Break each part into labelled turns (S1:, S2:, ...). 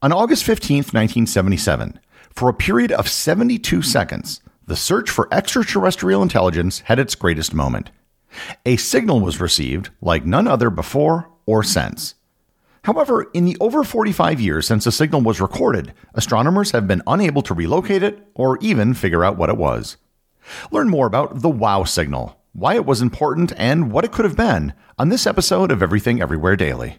S1: On August 15, 1977, for a period of 72 seconds, the search for extraterrestrial intelligence had its greatest moment. A signal was received like none other before or since. However, in the over 45 years since the signal was recorded, astronomers have been unable to relocate it or even figure out what it was. Learn more about the WOW signal, why it was important, and what it could have been on this episode of Everything Everywhere Daily.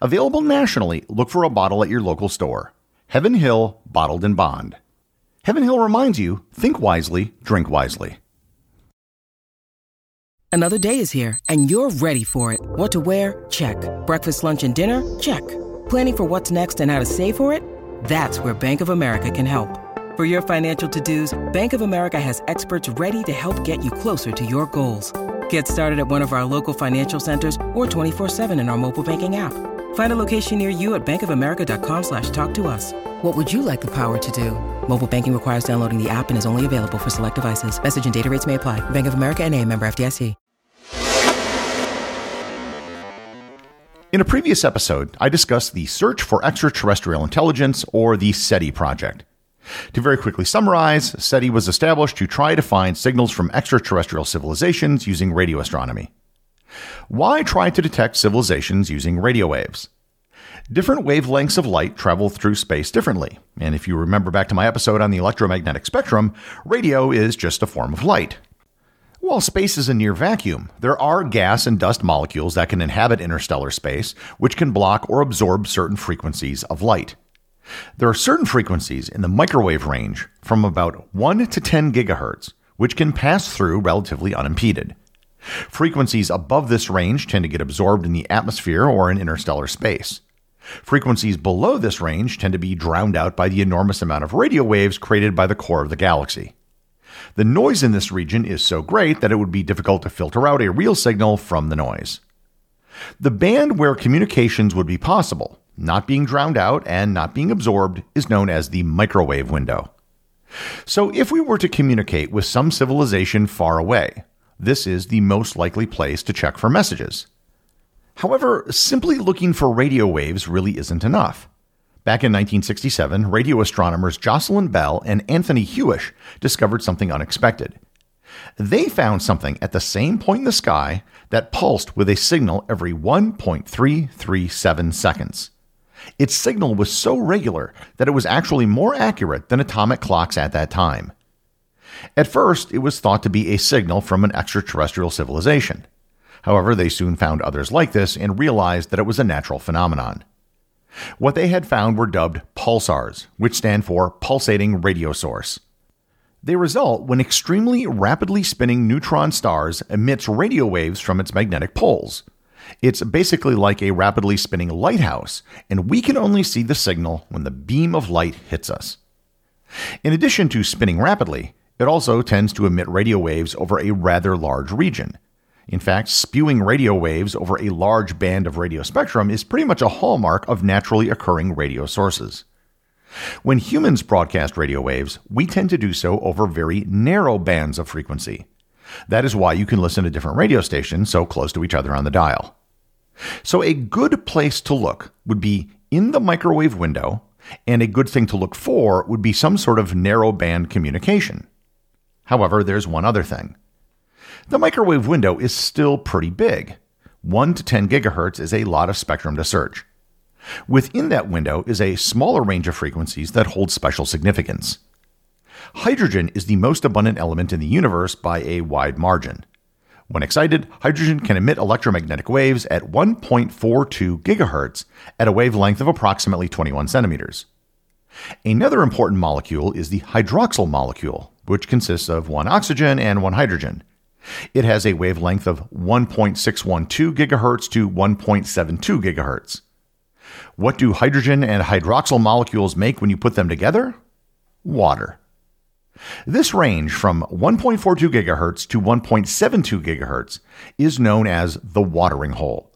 S1: Available nationally, look for a bottle at your local store. Heaven Hill Bottled in Bond. Heaven Hill reminds you think wisely, drink wisely.
S2: Another day is here, and you're ready for it. What to wear? Check. Breakfast, lunch, and dinner? Check. Planning for what's next and how to save for it? That's where Bank of America can help. For your financial to dos, Bank of America has experts ready to help get you closer to your goals. Get started at one of our local financial centers or 24-7 in our mobile banking app. Find a location near you at bankofamerica.com slash talk to us. What would you like the power to do? Mobile banking requires downloading the app and is only available for select devices. Message and data rates may apply. Bank of America and a member FDIC.
S1: In a previous episode, I discussed the search for extraterrestrial intelligence or the SETI project. To very quickly summarize, SETI was established to try to find signals from extraterrestrial civilizations using radio astronomy. Why try to detect civilizations using radio waves? Different wavelengths of light travel through space differently, and if you remember back to my episode on the electromagnetic spectrum, radio is just a form of light. While space is a near vacuum, there are gas and dust molecules that can inhabit interstellar space, which can block or absorb certain frequencies of light. There are certain frequencies in the microwave range from about 1 to 10 gigahertz, which can pass through relatively unimpeded. Frequencies above this range tend to get absorbed in the atmosphere or in interstellar space. Frequencies below this range tend to be drowned out by the enormous amount of radio waves created by the core of the galaxy. The noise in this region is so great that it would be difficult to filter out a real signal from the noise. The band where communications would be possible not being drowned out and not being absorbed is known as the microwave window. So, if we were to communicate with some civilization far away, this is the most likely place to check for messages. However, simply looking for radio waves really isn't enough. Back in 1967, radio astronomers Jocelyn Bell and Anthony Hewish discovered something unexpected. They found something at the same point in the sky that pulsed with a signal every 1.337 seconds. Its signal was so regular that it was actually more accurate than atomic clocks at that time. At first, it was thought to be a signal from an extraterrestrial civilization. However, they soon found others like this and realized that it was a natural phenomenon. What they had found were dubbed pulsars, which stand for pulsating radio source. They result when extremely rapidly spinning neutron stars emits radio waves from its magnetic poles. It's basically like a rapidly spinning lighthouse, and we can only see the signal when the beam of light hits us. In addition to spinning rapidly, it also tends to emit radio waves over a rather large region. In fact, spewing radio waves over a large band of radio spectrum is pretty much a hallmark of naturally occurring radio sources. When humans broadcast radio waves, we tend to do so over very narrow bands of frequency. That is why you can listen to different radio stations so close to each other on the dial. So, a good place to look would be in the microwave window, and a good thing to look for would be some sort of narrow band communication. However, there's one other thing. The microwave window is still pretty big. 1 to 10 gigahertz is a lot of spectrum to search. Within that window is a smaller range of frequencies that hold special significance. Hydrogen is the most abundant element in the universe by a wide margin. When excited, hydrogen can emit electromagnetic waves at 1.42 gigahertz at a wavelength of approximately 21 centimeters. Another important molecule is the hydroxyl molecule, which consists of one oxygen and one hydrogen. It has a wavelength of 1.612 gigahertz to 1.72 gigahertz. What do hydrogen and hydroxyl molecules make when you put them together? Water. This range from 1.42 GHz to 1.72 GHz is known as the watering hole.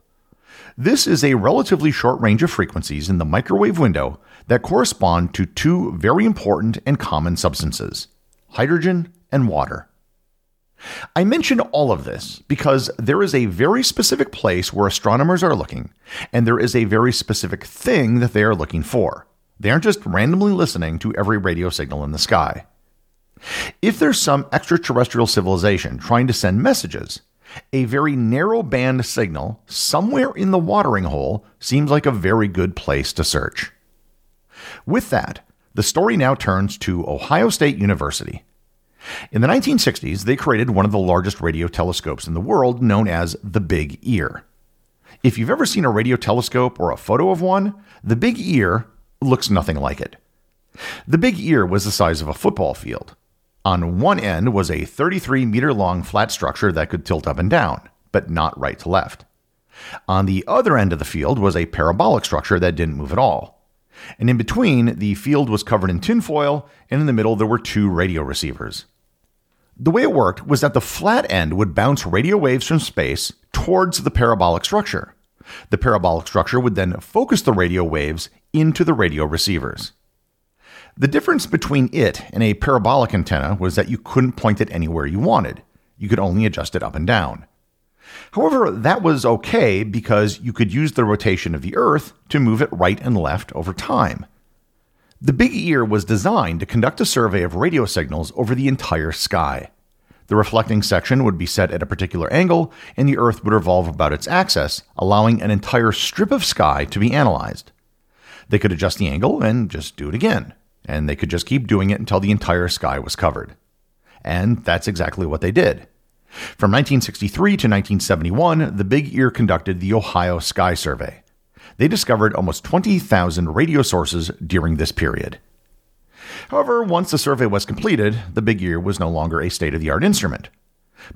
S1: This is a relatively short range of frequencies in the microwave window that correspond to two very important and common substances hydrogen and water. I mention all of this because there is a very specific place where astronomers are looking, and there is a very specific thing that they are looking for. They aren't just randomly listening to every radio signal in the sky. If there's some extraterrestrial civilization trying to send messages, a very narrow band signal somewhere in the watering hole seems like a very good place to search. With that, the story now turns to Ohio State University. In the 1960s, they created one of the largest radio telescopes in the world, known as the Big Ear. If you've ever seen a radio telescope or a photo of one, the Big Ear looks nothing like it. The Big Ear was the size of a football field. On one end was a 33 meter long flat structure that could tilt up and down, but not right to left. On the other end of the field was a parabolic structure that didn't move at all. And in between, the field was covered in tinfoil, and in the middle, there were two radio receivers. The way it worked was that the flat end would bounce radio waves from space towards the parabolic structure. The parabolic structure would then focus the radio waves into the radio receivers. The difference between it and a parabolic antenna was that you couldn't point it anywhere you wanted. You could only adjust it up and down. However, that was okay because you could use the rotation of the Earth to move it right and left over time. The Big Ear was designed to conduct a survey of radio signals over the entire sky. The reflecting section would be set at a particular angle, and the Earth would revolve about its axis, allowing an entire strip of sky to be analyzed. They could adjust the angle and just do it again, and they could just keep doing it until the entire sky was covered. And that's exactly what they did. From 1963 to 1971, the Big Ear conducted the Ohio Sky Survey they discovered almost 20,000 radio sources during this period. However, once the survey was completed, the Big Ear was no longer a state of the art instrument.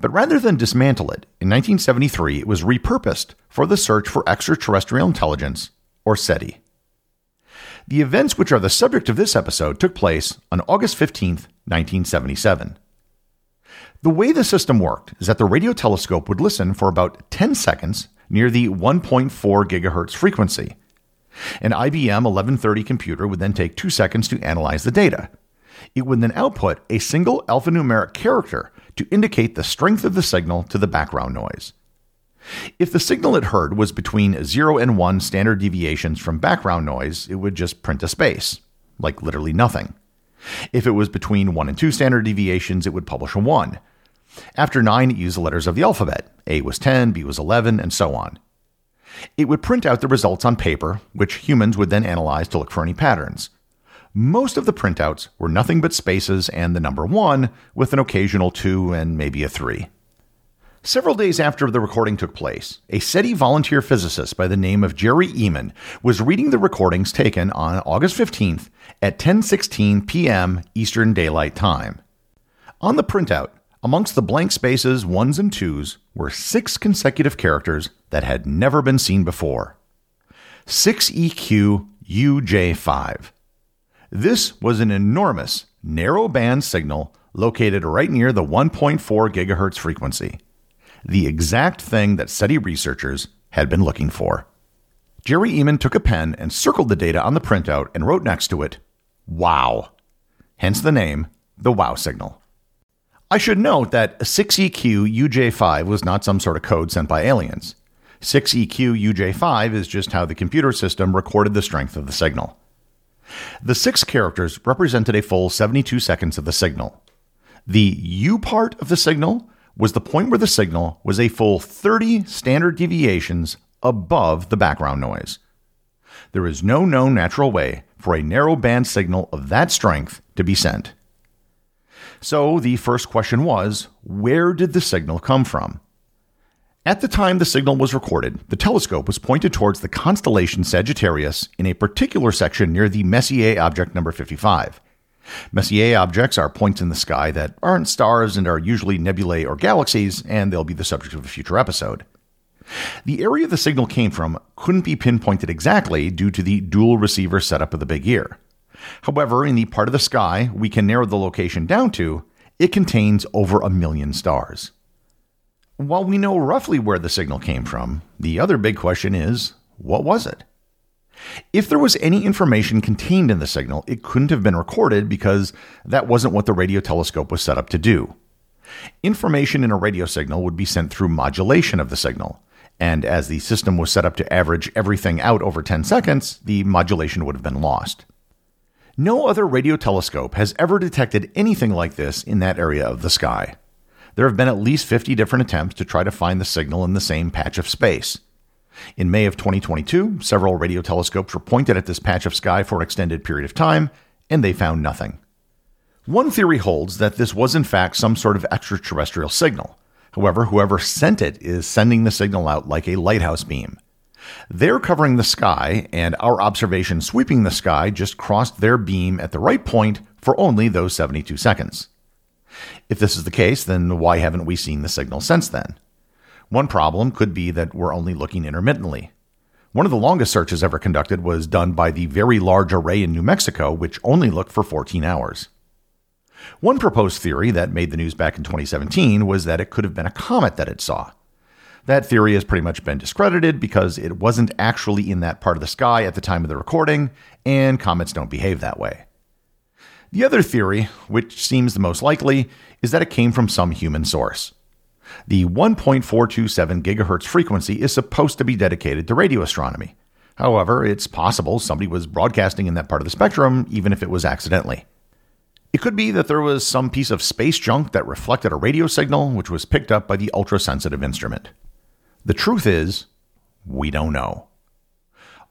S1: But rather than dismantle it, in 1973 it was repurposed for the search for extraterrestrial intelligence, or SETI. The events which are the subject of this episode took place on August 15, 1977. The way the system worked is that the radio telescope would listen for about 10 seconds near the 1.4 gigahertz frequency. An IBM 1130 computer would then take two seconds to analyze the data. It would then output a single alphanumeric character to indicate the strength of the signal to the background noise. If the signal it heard was between 0 and 1 standard deviations from background noise, it would just print a space, like literally nothing. If it was between 1 and 2 standard deviations, it would publish a 1. After 9, it used the letters of the alphabet. A was 10, B was 11, and so on. It would print out the results on paper, which humans would then analyze to look for any patterns. Most of the printouts were nothing but spaces and the number 1, with an occasional 2 and maybe a 3. Several days after the recording took place, a SETI volunteer physicist by the name of Jerry Ehman was reading the recordings taken on August 15th at 10:16 p.m. Eastern Daylight Time. On the printout, Amongst the blank spaces, ones and twos, were six consecutive characters that had never been seen before 6EQ-UJ5. This was an enormous, narrow band signal located right near the 1.4 gigahertz frequency, the exact thing that SETI researchers had been looking for. Jerry Ehman took a pen and circled the data on the printout and wrote next to it, Wow. Hence the name, the Wow signal. I should note that 6EQ UJ5 was not some sort of code sent by aliens. 6EQ UJ5 is just how the computer system recorded the strength of the signal. The six characters represented a full 72 seconds of the signal. The U part of the signal was the point where the signal was a full 30 standard deviations above the background noise. There is no known natural way for a narrow band signal of that strength to be sent. So the first question was where did the signal come from? At the time the signal was recorded, the telescope was pointed towards the constellation Sagittarius in a particular section near the Messier object number 55. Messier objects are points in the sky that aren't stars and are usually nebulae or galaxies, and they'll be the subject of a future episode. The area the signal came from couldn't be pinpointed exactly due to the dual receiver setup of the big ear. However, in the part of the sky we can narrow the location down to, it contains over a million stars. While we know roughly where the signal came from, the other big question is what was it? If there was any information contained in the signal, it couldn't have been recorded because that wasn't what the radio telescope was set up to do. Information in a radio signal would be sent through modulation of the signal, and as the system was set up to average everything out over 10 seconds, the modulation would have been lost. No other radio telescope has ever detected anything like this in that area of the sky. There have been at least 50 different attempts to try to find the signal in the same patch of space. In May of 2022, several radio telescopes were pointed at this patch of sky for an extended period of time, and they found nothing. One theory holds that this was in fact some sort of extraterrestrial signal. However, whoever sent it is sending the signal out like a lighthouse beam. They're covering the sky, and our observation sweeping the sky just crossed their beam at the right point for only those 72 seconds. If this is the case, then why haven't we seen the signal since then? One problem could be that we're only looking intermittently. One of the longest searches ever conducted was done by the Very Large Array in New Mexico, which only looked for 14 hours. One proposed theory that made the news back in 2017 was that it could have been a comet that it saw. That theory has pretty much been discredited because it wasn't actually in that part of the sky at the time of the recording, and comets don't behave that way. The other theory, which seems the most likely, is that it came from some human source. The 1.427 gigahertz frequency is supposed to be dedicated to radio astronomy. However, it's possible somebody was broadcasting in that part of the spectrum, even if it was accidentally. It could be that there was some piece of space junk that reflected a radio signal, which was picked up by the ultra sensitive instrument. The truth is, we don't know.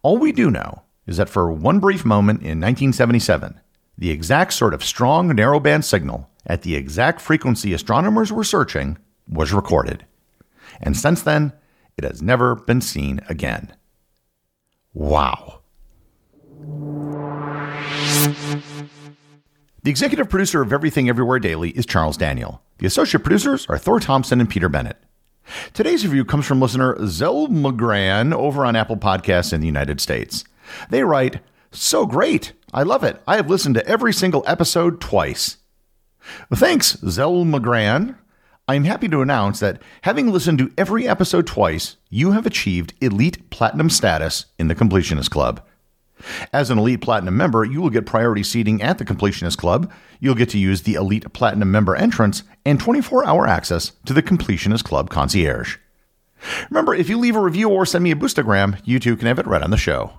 S1: All we do know is that for one brief moment in 1977, the exact sort of strong narrowband signal at the exact frequency astronomers were searching was recorded. And since then, it has never been seen again. Wow. The executive producer of Everything Everywhere Daily is Charles Daniel. The associate producers are Thor Thompson and Peter Bennett. Today's review comes from listener Zell McGran over on Apple Podcasts in the United States. They write, So great! I love it. I have listened to every single episode twice. Thanks, Zell McGran. I am happy to announce that having listened to every episode twice, you have achieved Elite Platinum status in the Completionist Club. As an Elite Platinum member, you will get priority seating at the Completionist Club, you'll get to use the Elite Platinum member entrance, and 24 hour access to the Completionist Club concierge. Remember, if you leave a review or send me a boostagram, you too can have it read on the show.